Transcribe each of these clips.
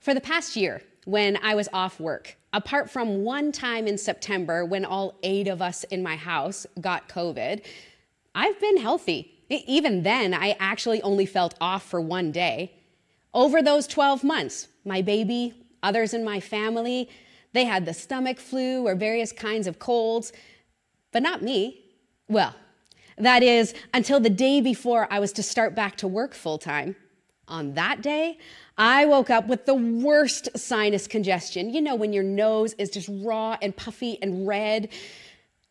For the past year, when I was off work, apart from one time in September when all eight of us in my house got COVID, I've been healthy. Even then, I actually only felt off for one day. Over those 12 months, my baby, others in my family, they had the stomach flu or various kinds of colds, but not me. Well, that is, until the day before I was to start back to work full time. On that day, I woke up with the worst sinus congestion. You know, when your nose is just raw and puffy and red.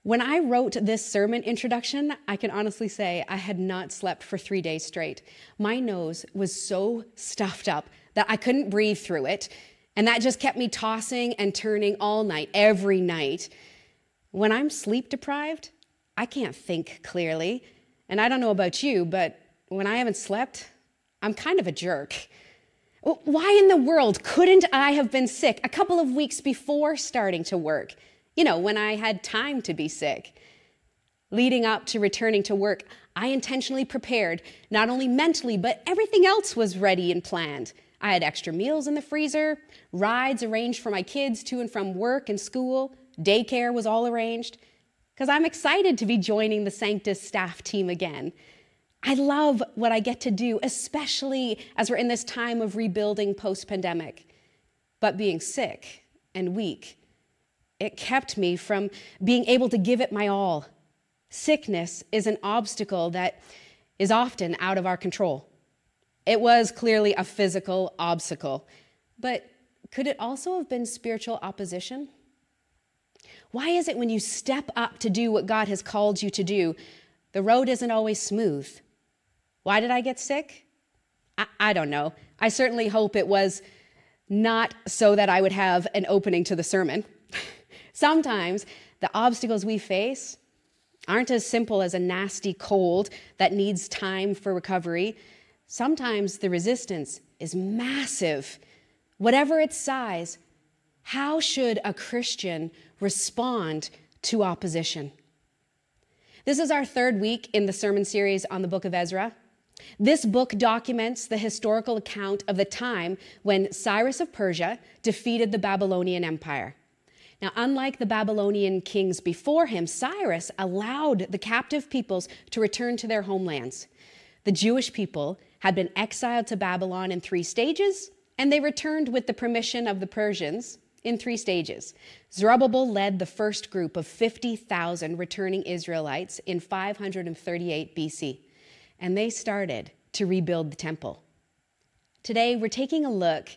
When I wrote this sermon introduction, I can honestly say I had not slept for three days straight. My nose was so stuffed up that I couldn't breathe through it. And that just kept me tossing and turning all night, every night. When I'm sleep deprived, I can't think clearly. And I don't know about you, but when I haven't slept, I'm kind of a jerk. Why in the world couldn't I have been sick a couple of weeks before starting to work? You know, when I had time to be sick. Leading up to returning to work, I intentionally prepared, not only mentally, but everything else was ready and planned. I had extra meals in the freezer, rides arranged for my kids to and from work and school, daycare was all arranged, because I'm excited to be joining the Sanctus staff team again. I love what I get to do, especially as we're in this time of rebuilding post pandemic. But being sick and weak it kept me from being able to give it my all. Sickness is an obstacle that is often out of our control. It was clearly a physical obstacle, but could it also have been spiritual opposition? Why is it when you step up to do what God has called you to do, the road isn't always smooth? Why did I get sick? I, I don't know. I certainly hope it was not so that I would have an opening to the sermon. Sometimes the obstacles we face aren't as simple as a nasty cold that needs time for recovery. Sometimes the resistance is massive. Whatever its size, how should a Christian respond to opposition? This is our third week in the sermon series on the book of Ezra. This book documents the historical account of the time when Cyrus of Persia defeated the Babylonian Empire. Now, unlike the Babylonian kings before him, Cyrus allowed the captive peoples to return to their homelands. The Jewish people had been exiled to Babylon in three stages, and they returned with the permission of the Persians in three stages. Zerubbabel led the first group of 50,000 returning Israelites in 538 BC, and they started to rebuild the temple. Today, we're taking a look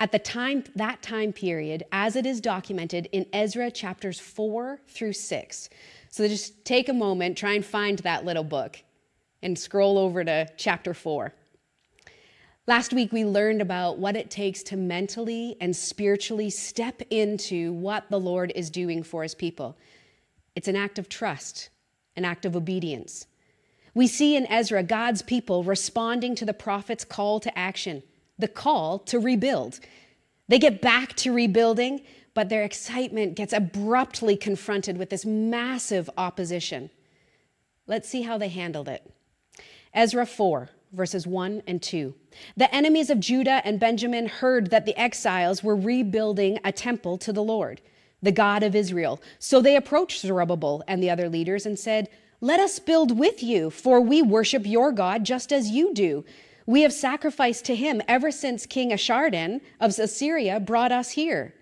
at the time that time period as it is documented in Ezra chapters 4 through 6. So just take a moment, try and find that little book and scroll over to chapter 4. Last week, we learned about what it takes to mentally and spiritually step into what the Lord is doing for his people. It's an act of trust, an act of obedience. We see in Ezra God's people responding to the prophet's call to action the call to rebuild. They get back to rebuilding, but their excitement gets abruptly confronted with this massive opposition. Let's see how they handled it. Ezra 4, verses 1 and 2. The enemies of Judah and Benjamin heard that the exiles were rebuilding a temple to the Lord, the God of Israel. So they approached Zerubbabel and the other leaders and said, Let us build with you, for we worship your God just as you do. We have sacrificed to him ever since King Esarhaddon of Assyria brought us here.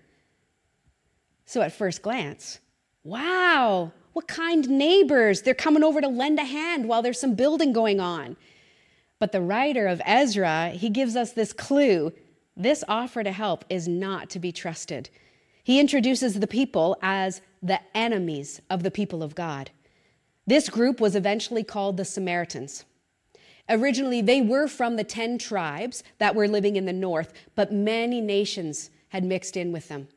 So at first glance, wow, what kind neighbors. They're coming over to lend a hand while there's some building going on. But the writer of Ezra, he gives us this clue. This offer to help is not to be trusted. He introduces the people as the enemies of the people of God. This group was eventually called the Samaritans. Originally, they were from the 10 tribes that were living in the north, but many nations had mixed in with them.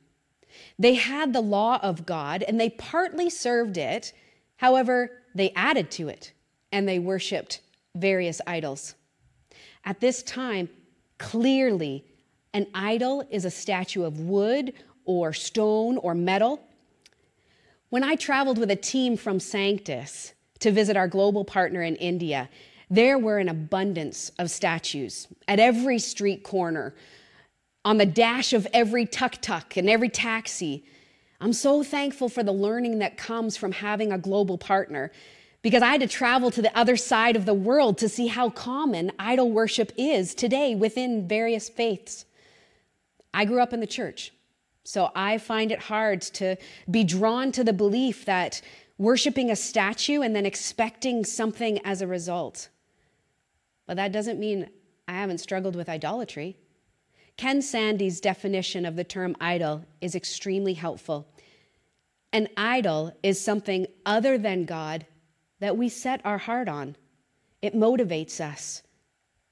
They had the law of God and they partly served it. However, they added to it and they worshiped various idols. At this time, clearly, an idol is a statue of wood or stone or metal. When I traveled with a team from Sanctus to visit our global partner in India, there were an abundance of statues at every street corner. on the dash of every tuk tuk and every taxi. I'm so thankful for the learning that comes from having a global partner because I had to travel to the other side of the world to see how common idol worship is today within various faiths. I grew up in the church, so I find it hard to be drawn to the belief that worshiping a statue and then expecting something as a result. But that doesn't mean I haven't struggled with idolatry. Ken Sande's definition of the term idol is extremely helpful. An idol is something other than God that we set our heart on. It motivates us,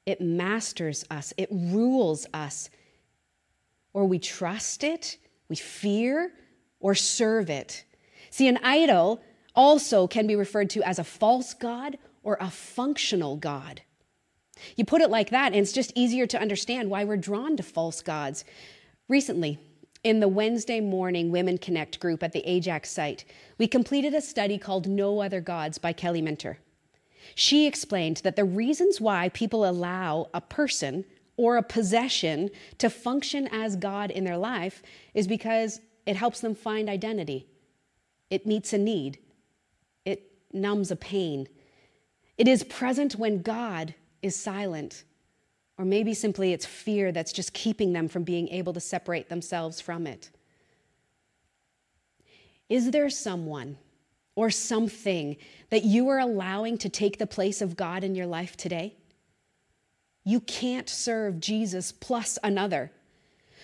it masters us, it rules us. Or we trust it, we fear, or serve it. See, an idol also can be referred to as a false God or a functional God. You put it like that, and it's just easier to understand why we're drawn to false gods. Recently, in the Wednesday morning Women Connect group at the Ajax site, we completed a study called No Other Gods by Kelly Minter. She explained that the reasons why people allow a person or a possession to function as God in their life is because it helps them find identity. It meets a need. It numbs a pain. It is present when God is silent. Or maybe simply it's fear that's just keeping them from being able to separate themselves from it. Is there someone or something that you are allowing to take the place of God in your life today? You can't serve Jesus plus another.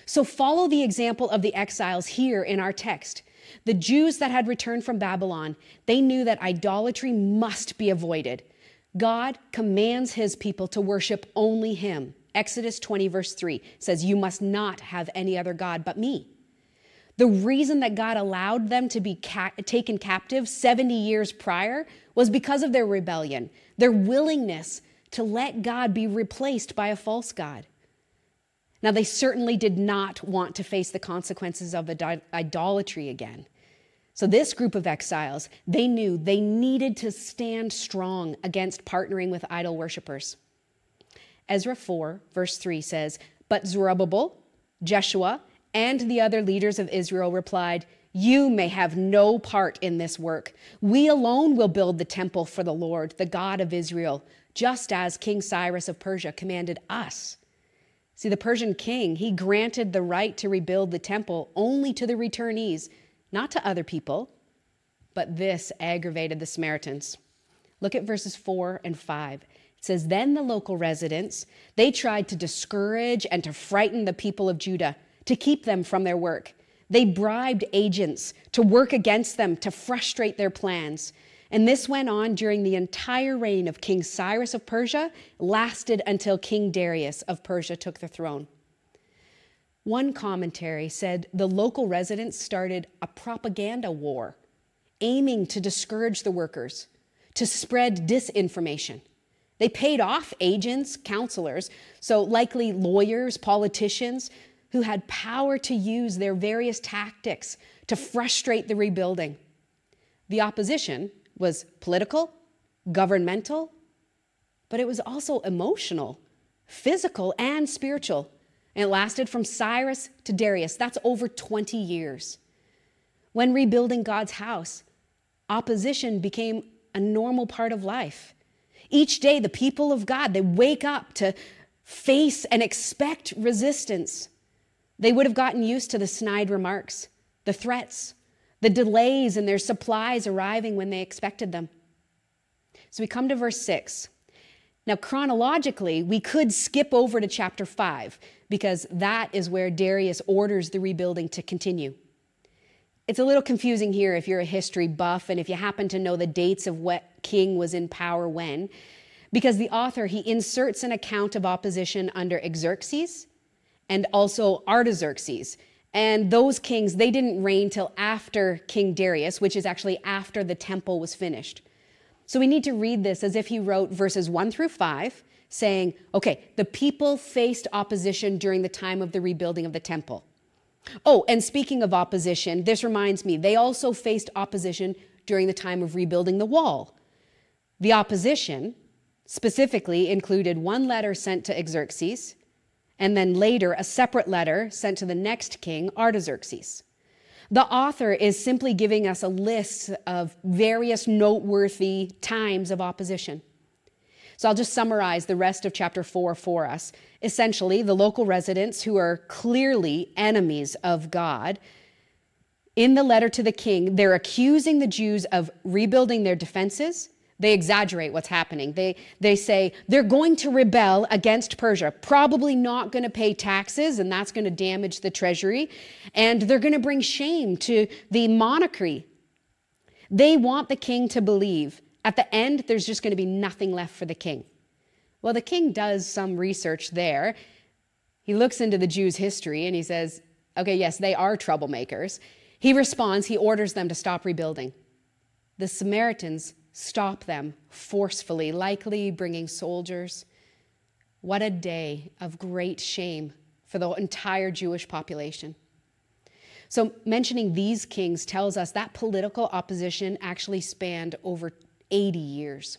So follow the example of the exiles here in our text. The Jews that had returned from Babylon, they knew that idolatry must be avoided. God commands his people to worship only him. Exodus 20, verse 3 says, You must not have any other God but me. The reason that God allowed them to be ca- taken captive 70 years prior was because of their rebellion, their willingness to let God be replaced by a false God. Now, they certainly did not want to face the consequences of idolatry again. So, this group of exiles, they knew they needed to stand strong against partnering with idol worshippers. Ezra 4, verse 3 says, But Zerubbabel, Jeshua, and the other leaders of Israel replied, You may have no part in this work. We alone will build the temple for the Lord, the God of Israel, just as King Cyrus of Persia commanded us. See, the Persian king, he granted the right to rebuild the temple only to the returnees not to other people, but this aggravated the Samaritans. Look at verses 4 and 5. It says, Then the local residents, they tried to discourage and to frighten the people of Judah to keep them from their work. They bribed agents to work against them to frustrate their plans. And this went on during the entire reign of King Cyrus of Persia, lasted until King Darius of Persia took the throne. One commentary said the local residents started a propaganda war aiming to discourage the workers, to spread disinformation. They paid off agents, counselors, so likely lawyers, politicians, who had power to use their various tactics to frustrate the rebuilding. The opposition was political, governmental, but it was also emotional, physical, and spiritual. And it lasted from Cyrus to Darius. That's over 20 years. When rebuilding God's house, opposition became a normal part of life. Each day, the people of God, they wake up to face and expect resistance. They would have gotten used to the snide remarks, the threats, the delays in their supplies arriving when they expected them. So we come to verse 6. Now, chronologically, we could skip over to chapter 5 because that is where Darius orders the rebuilding to continue. It's a little confusing here if you're a history buff and if you happen to know the dates of what king was in power when, because the author he inserts an account of opposition under Xerxes and also Artaxerxes. And those kings, they didn't reign till after King Darius, which is actually after the temple was finished. So we need to read this as if he wrote verses 1 through 5 saying, okay, the people faced opposition during the time of the rebuilding of the temple. Oh, and speaking of opposition, this reminds me, they also faced opposition during the time of rebuilding the wall. The opposition specifically included one letter sent to Xerxes and then later a separate letter sent to the next king, Artaxerxes. The author is simply giving us a list of various noteworthy times of opposition. So I'll just summarize the rest of chapter 4 for us. Essentially, the local residents who are clearly enemies of God, in the letter to the king, they're accusing the Jews of rebuilding their defenses. They exaggerate what's happening. They, they say they're going to rebel against Persia, probably not going to pay taxes, and that's going to damage the treasury. And they're going to bring shame to the monarchy. They want the king to believe at the end, there's just going to be nothing left for the king. Well, the king does some research there. He looks into the Jews' history and he says, okay, yes, they are troublemakers. He responds, he orders them to stop rebuilding. The Samaritans stop them forcefully, likely bringing soldiers. What a day of great shame for the entire Jewish population. So, mentioning these kings tells us that political opposition actually spanned over 80 years.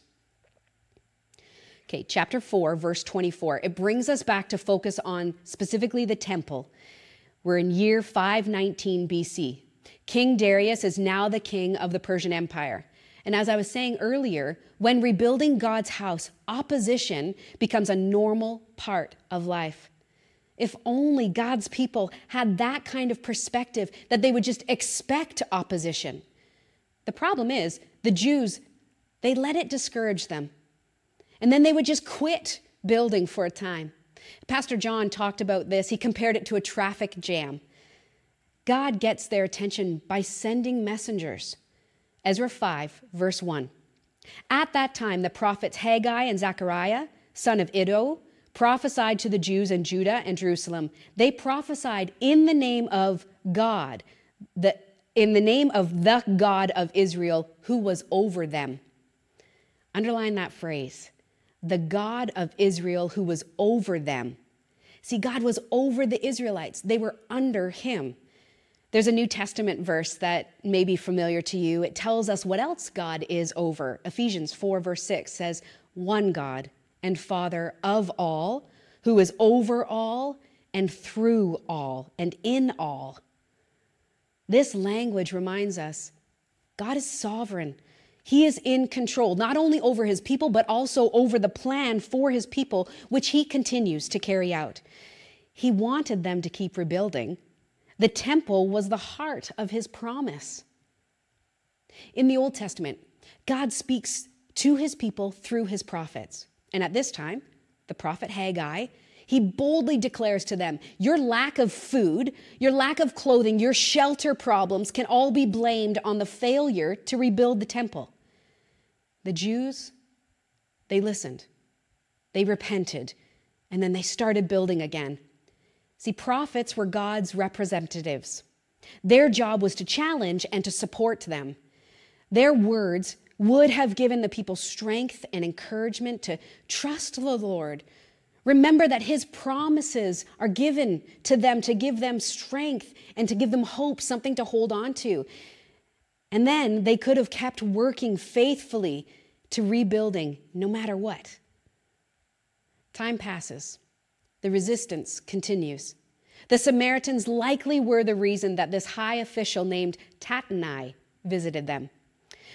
Okay, chapter 4, verse 24. It brings us back to focus on specifically the temple. We're in year 519 BC. King Darius is now the king of the Persian Empire. And as I was saying earlier, when rebuilding God's house, opposition becomes a normal part of life. If only God's people had that kind of perspective that they would just expect opposition. The problem is, the Jews they let it discourage them. And then they would just quit building for a time. Pastor John talked about this. He compared it to a traffic jam. God gets their attention by sending messengers. Ezra 5, verse 1. At that time, the prophets Haggai and Zechariah, son of Iddo, prophesied to the Jews in Judah and Jerusalem. They prophesied in the name of God, the, in the name of the God of Israel who was over them. Underline that phrase the God of Israel who was over them. See, God was over the Israelites, they were under him. There's a New Testament verse that may be familiar to you. It tells us what else God is over. Ephesians 4, verse 6 says, One God and Father of all, who is over all and through all and in all. This language reminds us God is sovereign. He is in control, not only over his people, but also over the plan for his people, which he continues to carry out. He wanted them to keep rebuilding. The temple was the heart of his promise. In the Old Testament, God speaks to his people through his prophets. And at this time, the prophet Haggai, he boldly declares to them, Your lack of food, your lack of clothing, your shelter problems can all be blamed on the failure to rebuild the temple. The Jews, they listened, they repented, and then they started building again. See, prophets were God's representatives. Their job was to challenge and to support them. Their words would have given the people strength and encouragement to trust the Lord. Remember that His promises are given to them to give them strength and to give them hope, something to hold on to. And then they could have kept working faithfully to rebuilding no matter what. Time passes. The resistance continues. The Samaritans likely were the reason that this high official named Tatnai visited them.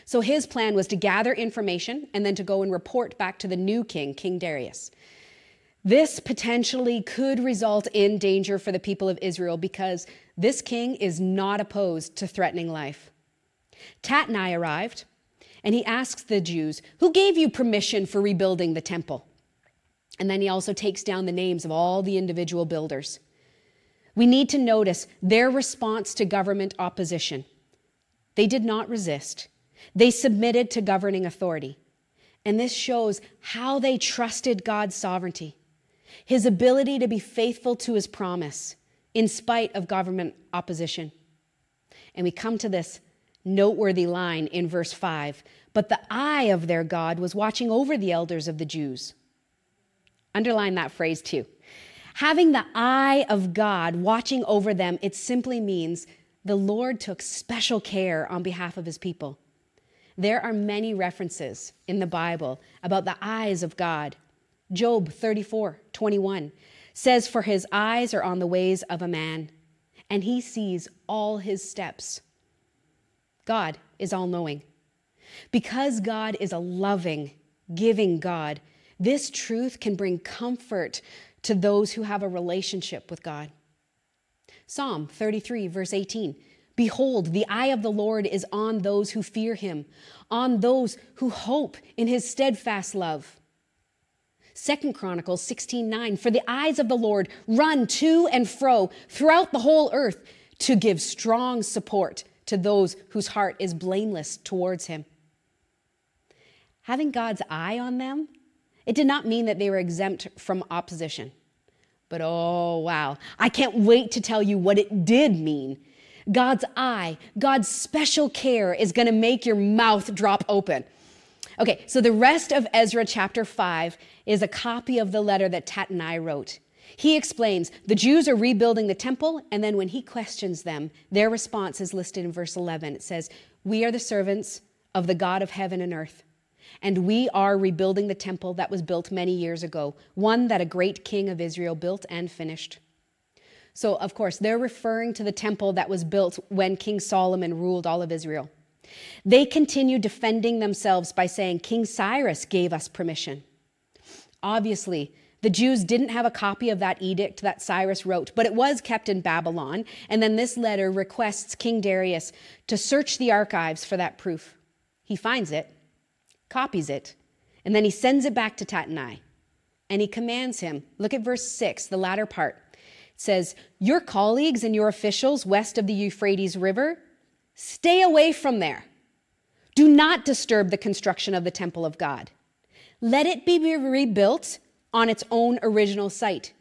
So his plan was to gather information and then to go and report back to the new king, King Darius. This potentially could result in danger for the people of Israel because this king is not opposed to threatening life. Tatnai arrived, and he asks the Jews, Who gave you permission for rebuilding the temple? And then he also takes down the names of all the individual builders. We need to notice their response to government opposition. They did not resist, they submitted to governing authority. And this shows how they trusted God's sovereignty, his ability to be faithful to his promise in spite of government opposition. And we come to this noteworthy line in verse 5 But the eye of their God was watching over the elders of the Jews. Underline that phrase too. Having the eye of God watching over them, it simply means the Lord took special care on behalf of his people. There are many references in the Bible about the eyes of God. Job 34 21 says, For his eyes are on the ways of a man, and he sees all his steps. God is all knowing. Because God is a loving, giving God, this truth can bring comfort to those who have a relationship with God. Psalm 33, verse 18 Behold, the eye of the Lord is on those who fear him, on those who hope in his steadfast love. Second Chronicles 16, 9 For the eyes of the Lord run to and fro throughout the whole earth to give strong support to those whose heart is blameless towards him. Having God's eye on them, it did not mean that they were exempt from opposition. But oh, wow, I can't wait to tell you what it did mean. God's eye, God's special care is going to make your mouth drop open. Okay, so the rest of Ezra chapter 5 is a copy of the letter that Tattenai wrote. He explains the Jews are rebuilding the temple, and then when he questions them, their response is listed in verse 11. It says, We are the servants of the God of heaven and earth, and we are rebuilding the temple that was built many years ago, one that a great king of Israel built and finished. So, of course, they're referring to the temple that was built when King Solomon ruled all of Israel. They continue defending themselves by saying, King Cyrus gave us permission. Obviously, the Jews didn't have a copy of that edict that Cyrus wrote, but it was kept in Babylon. And then this letter requests King Darius to search the archives for that proof. He finds it, copies it, and then he sends it back to Tattenai. And he commands him, look at verse 6, the latter part. It says, Your colleagues and your officials west of the Euphrates River, stay away from there. Do not disturb the construction of the temple of God. Let it be rebuilt on its own original site.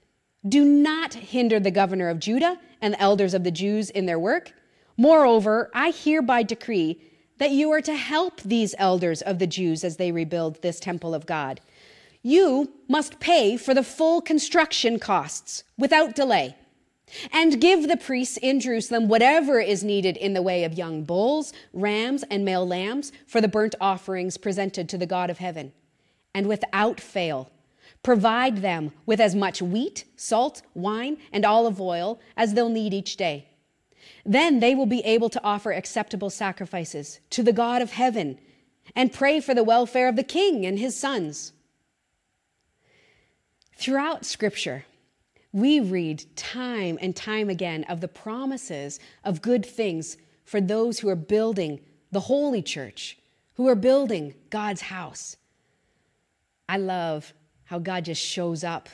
Do not hinder the governor of Judah and the elders of the Jews in their work. Moreover, I hereby decree that you are to help these elders of the Jews as they rebuild this temple of God. You must pay for the full construction costs without delay and give the priests in Jerusalem whatever is needed in the way of young bulls, rams, and male lambs for the burnt offerings presented to the God of heaven. And without fail, Provide them with as much wheat, salt, wine, and olive oil as they'll need each day. Then they will be able to offer acceptable sacrifices to the God of heaven and pray for the welfare of the king and his sons. Throughout Scripture, we read time and time again of the promises of good things for those who are building the holy church, who are building God's house. I love how God just shows up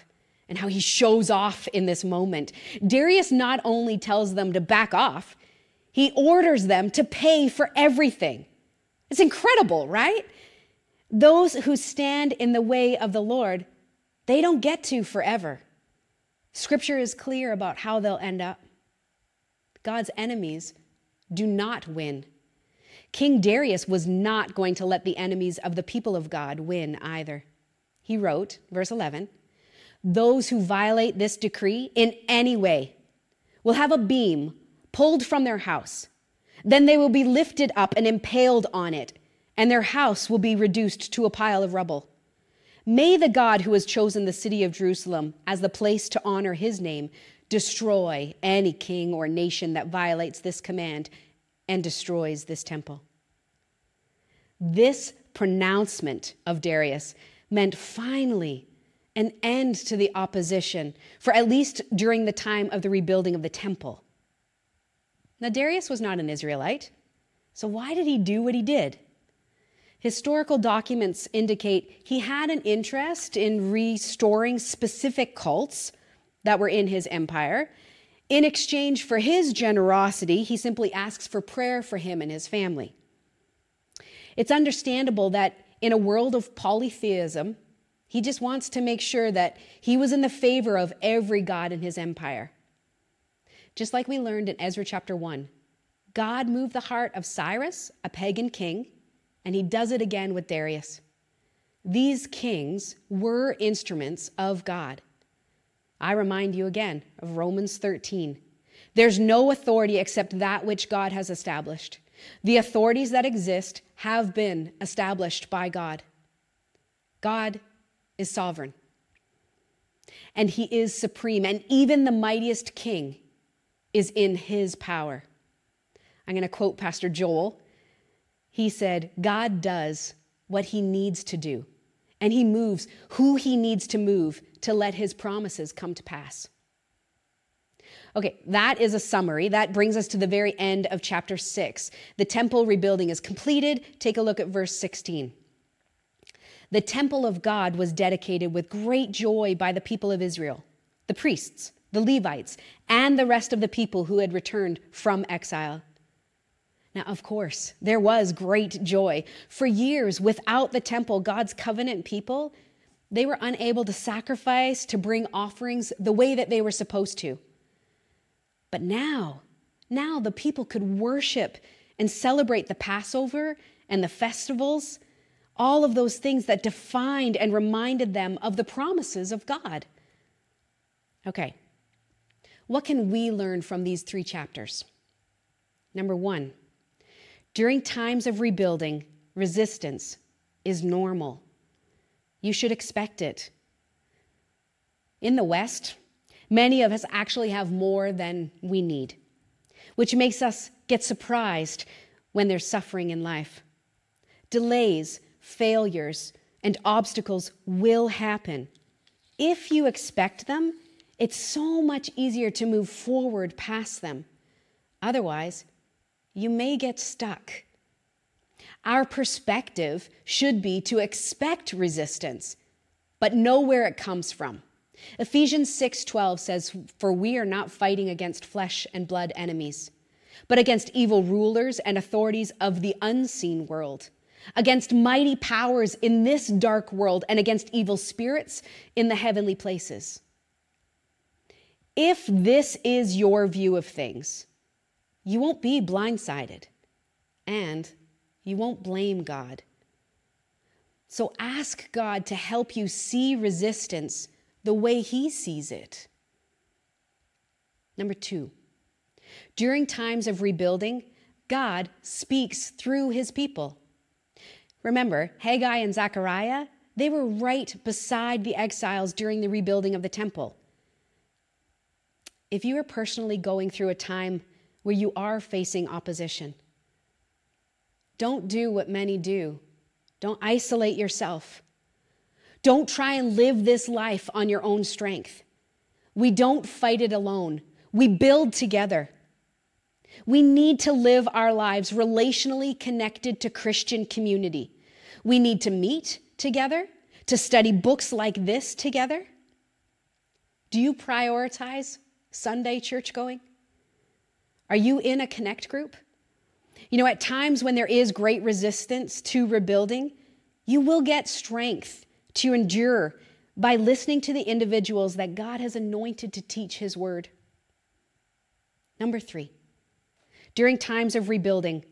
and how he shows off in this moment. Darius not only tells them to back off, he orders them to pay for everything. It's incredible, right? Those who stand in the way of the Lord, they don't get to forever. Scripture is clear about how they'll end up. God's enemies do not win. King Darius was not going to let the enemies of the people of God win either he wrote, verse 11, those who violate this decree in any way will have a beam pulled from their house. Then they will be lifted up and impaled on it, and their house will be reduced to a pile of rubble. May the God who has chosen the city of Jerusalem as the place to honor his name destroy any king or nation that violates this command and destroys this temple. This pronouncement of Darius meant finally an end to the opposition, for at least during the time of the rebuilding of the temple. Now, Darius was not an Israelite, so why did he do what he did? Historical documents indicate he had an interest in restoring specific cults that were in his empire. In exchange for his generosity, he simply asks for prayer for him and his family. It's understandable that in a world of polytheism, he just wants to make sure that he was in the favor of every god in his empire. Just like we learned in Ezra chapter 1, God moved the heart of Cyrus, a pagan king, and he does it again with Darius. These kings were instruments of God. I remind you again of Romans 13. There's no authority except that which God has established. The authorities that exist have been established by God. God is sovereign. and he is supreme, and even the mightiest king is in his power. I'm going to quote Pastor Joel. He said, God does what he needs to do, and he moves who he needs to move to let his promises come to pass. Okay, that is a summary. That brings us to the very end of chapter 6. The temple rebuilding is completed. Take a look at verse 16. The temple of God was dedicated with great joy by the people of Israel, the priests, the Levites, and the rest of the people who had returned from exile. Now, of course, there was great joy. For years, without the temple, God's covenant people, they were unable to sacrifice, to bring offerings the way that they were supposed to. But now, now the people could worship and celebrate the Passover and the festivals, all of those things that defined and reminded them of the promises of God. Okay, what can we learn from these three chapters? Number one, during times of rebuilding, resistance is normal. You should expect it. In the West, many of us actually have more than we need, which makes us get surprised when there's suffering in life. Delays, failures, and obstacles will happen. If you expect them, it's so much easier to move forward past them. Otherwise, you may get stuck. Our perspective should be to expect resistance, but know where it comes from. Ephesians 6:12 says, "For we are not fighting against flesh and blood enemies, but against evil rulers and authorities of the unseen world, against mighty powers in this dark world, and against evil spirits in the heavenly places." If this is your view of things, you won't be blindsided and you won't blame God. So ask God to help you see resistance the way He sees it. Number two, during times of rebuilding, God speaks through His people. Remember, Haggai and Zechariah, they were right beside the exiles during the rebuilding of the temple. If you are personally going through a time where you are facing opposition. Don't do what many do. Don't isolate yourself. Don't try and live this life on your own strength. We don't fight it alone, we build together. We need to live our lives relationally connected to Christian community. We need to meet together, to study books like this together. Do you prioritize Sunday church going? Are you in a connect group? You know, at times when there is great resistance to rebuilding, you will get strength to endure by listening to the individuals that God has anointed to teach His word. Number three, during times of rebuilding,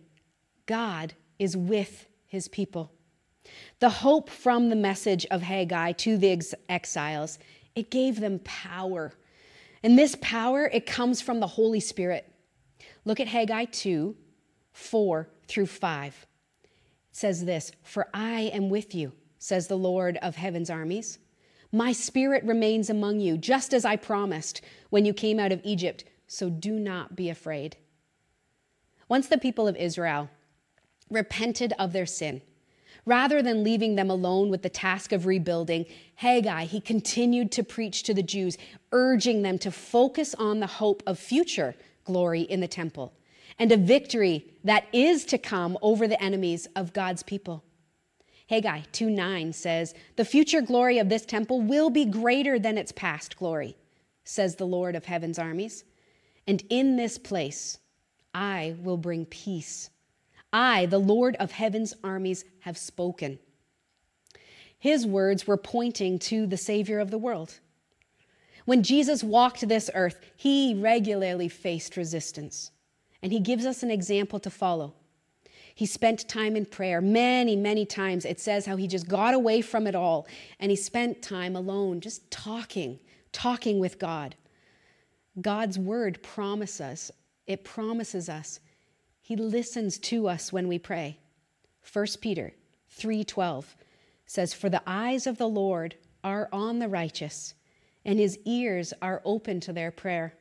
God is with His people. The hope from the message of Haggai to the ex- exiles, it gave them power. And this power, it comes from the Holy Spirit. Look at Haggai 2 4 through 5. It says this For I am with you, says the Lord of heaven's armies. My spirit remains among you, just as I promised when you came out of Egypt, so do not be afraid. Once the people of Israel repented of their sin, rather than leaving them alone with the task of rebuilding, Haggai, he continued to preach to the Jews, urging them to focus on the hope of future glory in the temple and a victory that is to come over the enemies of God's people. Haggai 2 9 says, The future glory of this temple will be greater than its past glory, says the Lord of heaven's armies. And in this place I will bring peace. I, the Lord of heaven's armies, have spoken. His words were pointing to the Savior of the world. When Jesus walked this earth, he regularly faced resistance, and he gives us an example to follow. He spent time in prayer many, many times. It says how he just got away from it all and he spent time alone, just talking, talking with God. God's word promises us, it promises us. He listens to us when we pray. 1 Peter 3:12 says, "For the eyes of the Lord are on the righteous." and his ears are open to their prayer.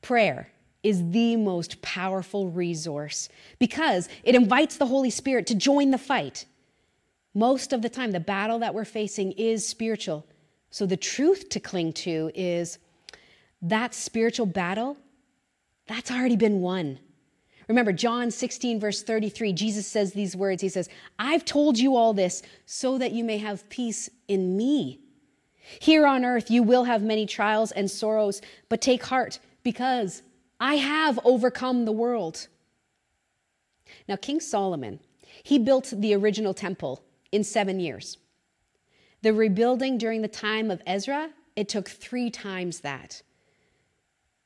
Prayer is the most powerful resource because it invites the Holy Spirit to join the fight. Most of the time, the battle that we're facing is spiritual. So the truth to cling to is that spiritual battle, that's already been won. Remember, John 16, verse 33, Jesus says these words He says, I've told you all this so that you may have peace in me. Here on earth, you will have many trials and sorrows, but take heart because I have overcome the world. Now, King Solomon, he built the original temple in seven years. The rebuilding during the time of Ezra, it took three times that.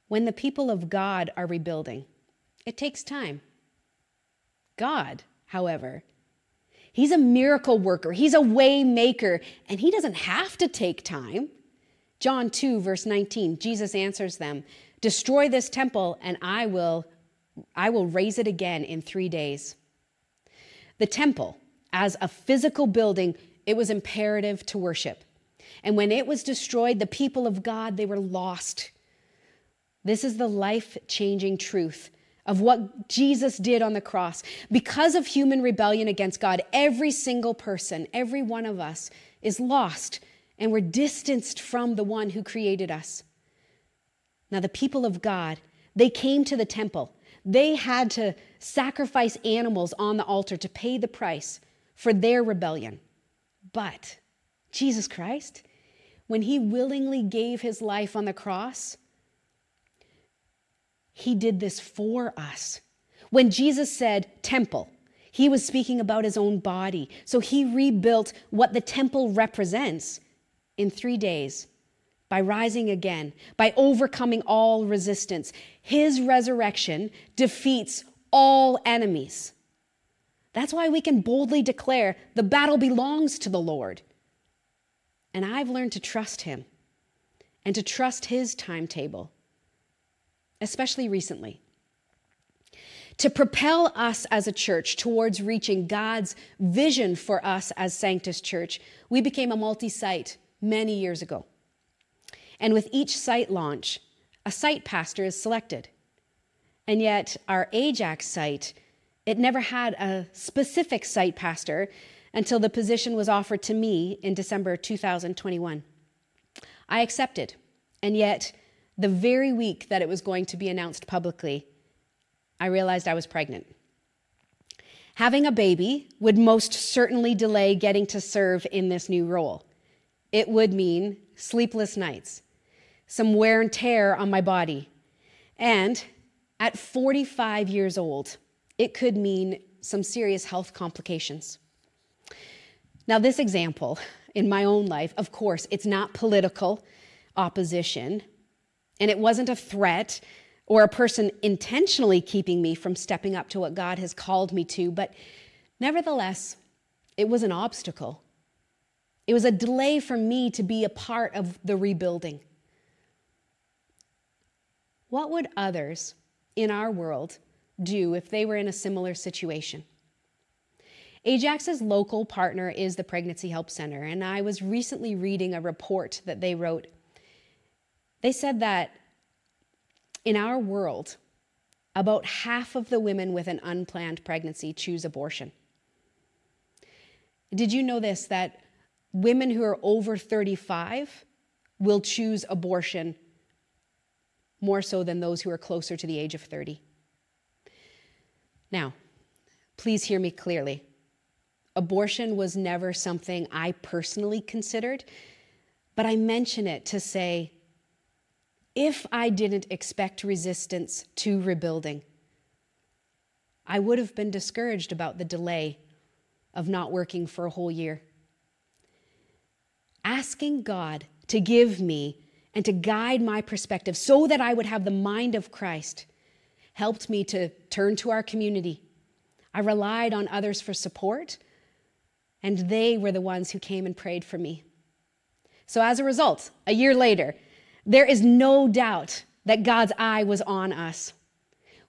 When the people of God are rebuilding, it takes time. God, however, He's a miracle worker, He's a way maker, and He doesn't have to take time. John 2, verse 19, Jesus answers them Destroy this temple, and I will, I will raise it again in three days. The temple, as a physical building, it was imperative to worship. And when it was destroyed, the people of God, they were lost. This is the life changing truth of what Jesus did on the cross. Because of human rebellion against God, every single person, every one of us, is lost and we're distanced from the one who created us. Now, the people of God, they came to the temple. They had to sacrifice animals on the altar to pay the price for their rebellion. But Jesus Christ, when he willingly gave his life on the cross, he did this for us. When Jesus said temple, he was speaking about his own body. So he rebuilt what the temple represents in three days by rising again, by overcoming all resistance. His resurrection defeats all enemies. That's why we can boldly declare the battle belongs to the Lord. And I've learned to trust him and to trust his timetable, especially recently. To propel us as a church towards reaching God's vision for us as Sanctus Church, we became a multi site many years ago. And with each site launch, a site pastor is selected. And yet, our Ajax site, it never had a specific site pastor until the position was offered to me in December 2021. I accepted, and yet, the very week that it was going to be announced publicly, I realized I was pregnant. Having a baby would most certainly delay getting to serve in this new role. It would mean sleepless nights, some wear and tear on my body. And at 45 years old, it could mean some serious health complications. Now, this example in my own life, of course, it's not political opposition, and it wasn't a threat or a person intentionally keeping me from stepping up to what God has called me to, but nevertheless, it was an obstacle. It was a delay for me to be a part of the rebuilding. What would others in our world do if they were in a similar situation? Ajax's local partner is the Pregnancy Help Center, and I was recently reading a report that they wrote. They said that in our world, about half of the women with an unplanned pregnancy choose abortion. Did you know this? That women who are over 35 will choose abortion more so than those who are closer to the age of 30. Now, please hear me clearly. Abortion was never something I personally considered, but I mention it to say if I didn't expect resistance to rebuilding, I would have been discouraged about the delay of not working for a whole year. Asking God to give me and to guide my perspective so that I would have the mind of Christ helped me to turn to our community. I relied on others for support, and they were the ones who came and prayed for me. So, as a result, a year later, there is no doubt that God's eye was on us.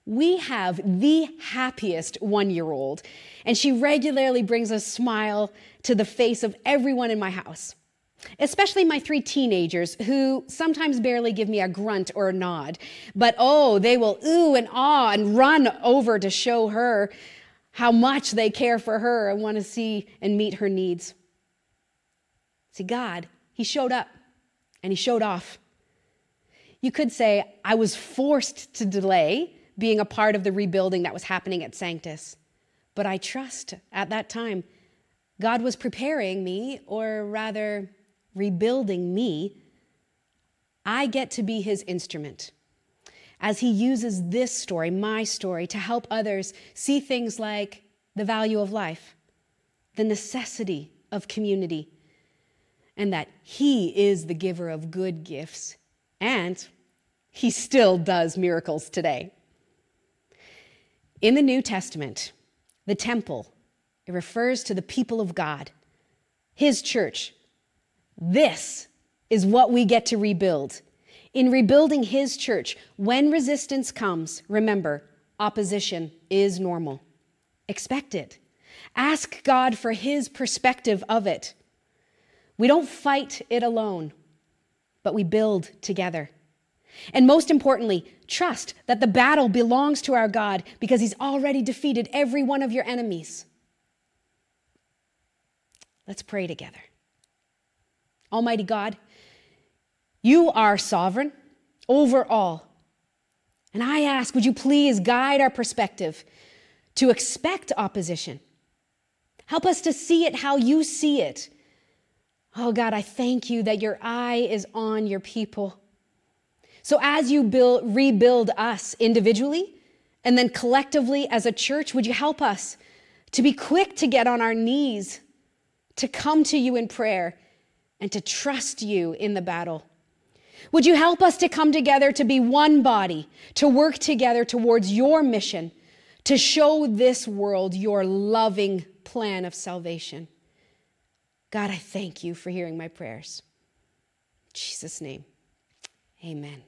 We have the happiest one year old, and she regularly brings a smile to the face of everyone in my house. especially my three teenagers who sometimes barely give me a grunt or a nod. But oh, they will ooh and ah and run over to show her how much they care for her and want to see and meet her needs. See, God, He showed up and He showed off. You could say, I was forced to delay being a part of the rebuilding that was happening at Sanctus. But I trust at that time God was preparing me, or rather, rebuilding me, I get to be his instrument. As he uses this story, my story, to help others see things like the value of life, the necessity of community, and that he is the giver of good gifts, and he still does miracles today. In the New Testament, the temple, it refers to the people of God, his church, this is what we get to rebuild. In rebuilding his church, when resistance comes, remember, opposition is normal. Expect it. Ask God for his perspective of it. We don't fight it alone, but we build together. And most importantly, trust that the battle belongs to our God because he's already defeated every one of your enemies. Let's pray together. Almighty God, you are sovereign over all. And I ask, would you please guide our perspective to expect opposition? Help us to see it how you see it. Oh God, I thank you that your eye is on your people. So as you build, rebuild us individually and then collectively as a church, would you help us to be quick to get on our knees, to come to you in prayer, and to trust you in the battle. Would you help us to come together to be one body, to work together towards your mission, to show this world your loving plan of salvation? God, I thank you for hearing my prayers. In Jesus' name, amen.